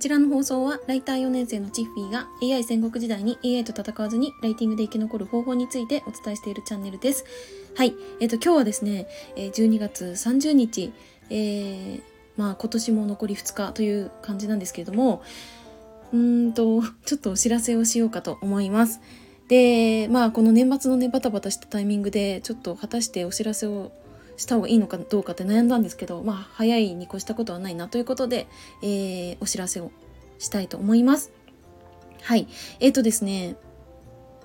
ちらの放送はライター4年生のチッフィーが AI 戦国時代に AI と戦わずにライティングで生き残る方法についてお伝えしているチャンネルです。はい。えっ、ー、と、今日はですね、12月30日、えー、まあ今年も残り2日という感じなんですけれども、うんと、ちょっとお知らせをしようかと思います。で、まあこの年末のね、バタバタしたタイミングで、ちょっと果たしてお知らせをした方がいいのかどうかって悩んだんですけど、まあ、早いに越したことはないなということで、えー、お知らせをしたいと思います。はい。えっ、ー、とですね、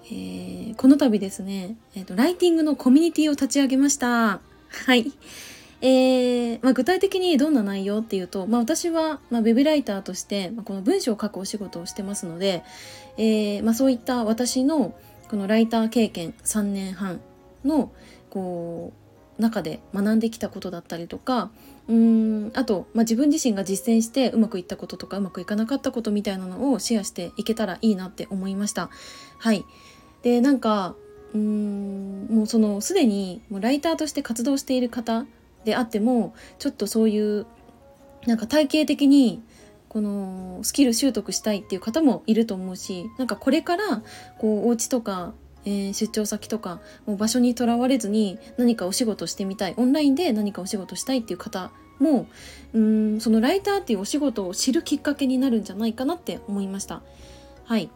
えー、この度ですね、えっ、と、ライティングのコミュニティを立ち上げました。はい。えー、まあ、具体的にどんな内容っていうと、まあ、私は、まあ、ウェブライターとして、まあ、この文章を書くお仕事をしてますので、えーまあ、そういった私のこのライター経験3年半のこう中で学んできたことだったりとかうーんあと、まあ、自分自身が実践してうまくいったこととかうまくいかなかったことみたいなのをシェアしていけたらいいなって思いました。はいでなんかうーんもうそのすでにもうライターとして活動している方であってもちょっとそういうなんか体系的にこのスキル習得したいっていう方もいると思うしなんかこれからこうお家とかえー、出張先とかもう場所にとらわれずに何かお仕事してみたいオンラインで何かお仕事したいっていう方もうんそのライターっていうお仕事を知るきっかけになるんじゃないかなって思いました。はい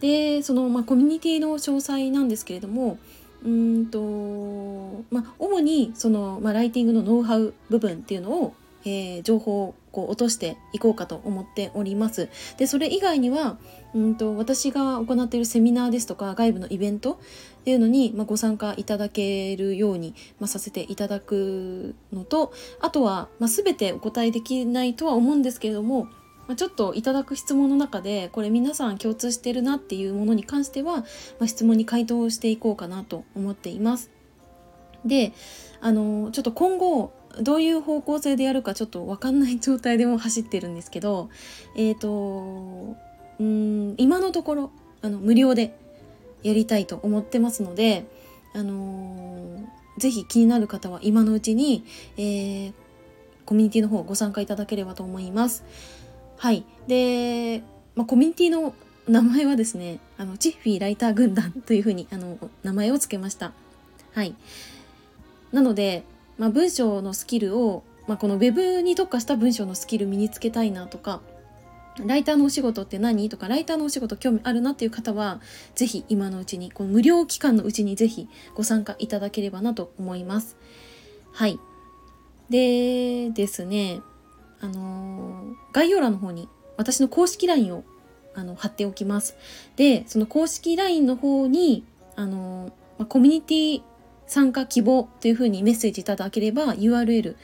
でその、まあ、コミュニティの詳細なんですけれどもうんとまあ主にその、まあ、ライティングのノウハウ部分っていうのをえー、情報をこう落としていこうかと思っております。でそれ以外にはうんと私が行っているセミナーですとか外部のイベントっていうのに、まあ、ご参加いただけるように、まあ、させていただくのとあとは、まあ、全てお答えできないとは思うんですけれどもまあ、ちょっといただく質問の中でこれ皆さん共通してるなっていうものに関しては、まあ、質問に回答していこうかなと思っています。であのちょっと今後どういう方向性でやるかちょっと分かんない状態でも走ってるんですけどえっ、ー、とうん今のところあの無料でやりたいと思ってますのであのー、ぜひ気になる方は今のうちに、えー、コミュニティの方ご参加いただければと思います。はい。で、まあ、コミュニティの名前はですね、あの、チッフィーライター軍団というふうに、あの、名前を付けました。はい。なので、まあ、文章のスキルを、まあ、この web に特化した文章のスキル身につけたいなとかライターのお仕事って何とかライターのお仕事興味あるなっていう方は是非今のうちにこの無料期間のうちに是非ご参加いただければなと思います。はいでですねあのー、概要欄の方に私の公式 LINE をあの貼っておきます。でその公式 LINE の方にあのー、まあ、コミュニティ参加希望というふうにメッセージいただければ URL、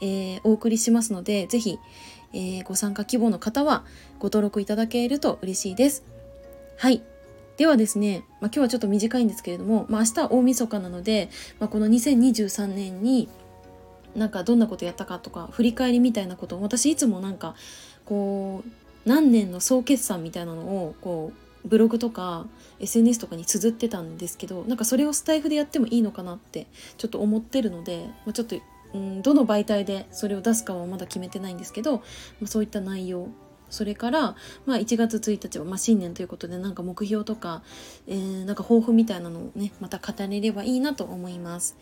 えー、お送りしますので、ぜひ、えー、ご参加希望の方はご登録いただけると嬉しいです。はい。ではですね、まあ、今日はちょっと短いんですけれども、まあ、明日は大晦日なので、まあ、この2023年になんかどんなことやったかとか振り返りみたいなことを私いつもなんかこう何年の総決算みたいなのをこうブログとか SNS とかに綴ってたんですけどなんかそれをスタイフでやってもいいのかなってちょっと思ってるので、まあ、ちょっと、うん、どの媒体でそれを出すかはまだ決めてないんですけど、まあ、そういった内容それから、まあ、1月1日は、まあ、新年ということでなんか目標とか、えー、なんか抱負みたいなのをねまた語れればいいなと思います。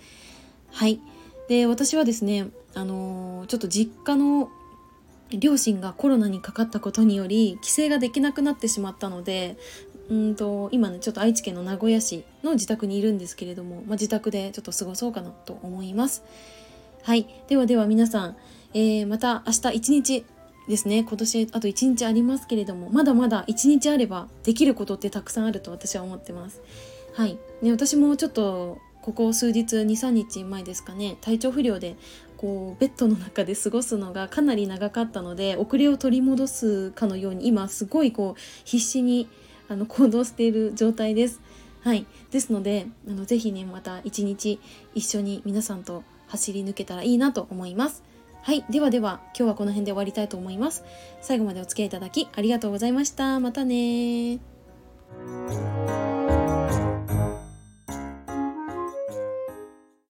はいで私はですね、あのー、ちょっと実家の両親がコロナにかかったことにより帰省ができなくなってしまったのでうんと今ねちょっと愛知県の名古屋市の自宅にいるんですけれども、まあ、自宅でちょっと過ごそうかなと思います。はい。ではでは皆さん、えー、また明日一日ですね。今年あと1日ありますけれどもまだまだ1日あればできることってたくさんあると私は思ってます。はい。ね私もちょっとここ数日23日前ですかね体調不良でこうベッドの中で過ごすのがかなり長かったので遅れを取り戻すかのように今すごいこう必死にあの行動している状態です。はい、ですのであのぜひねまた一日一緒に皆さんと走り抜けたらいいなと思います。はい。ではでは、今日はこの辺で終わりたいと思います。最後までお付き合いいただきありがとうございました。またね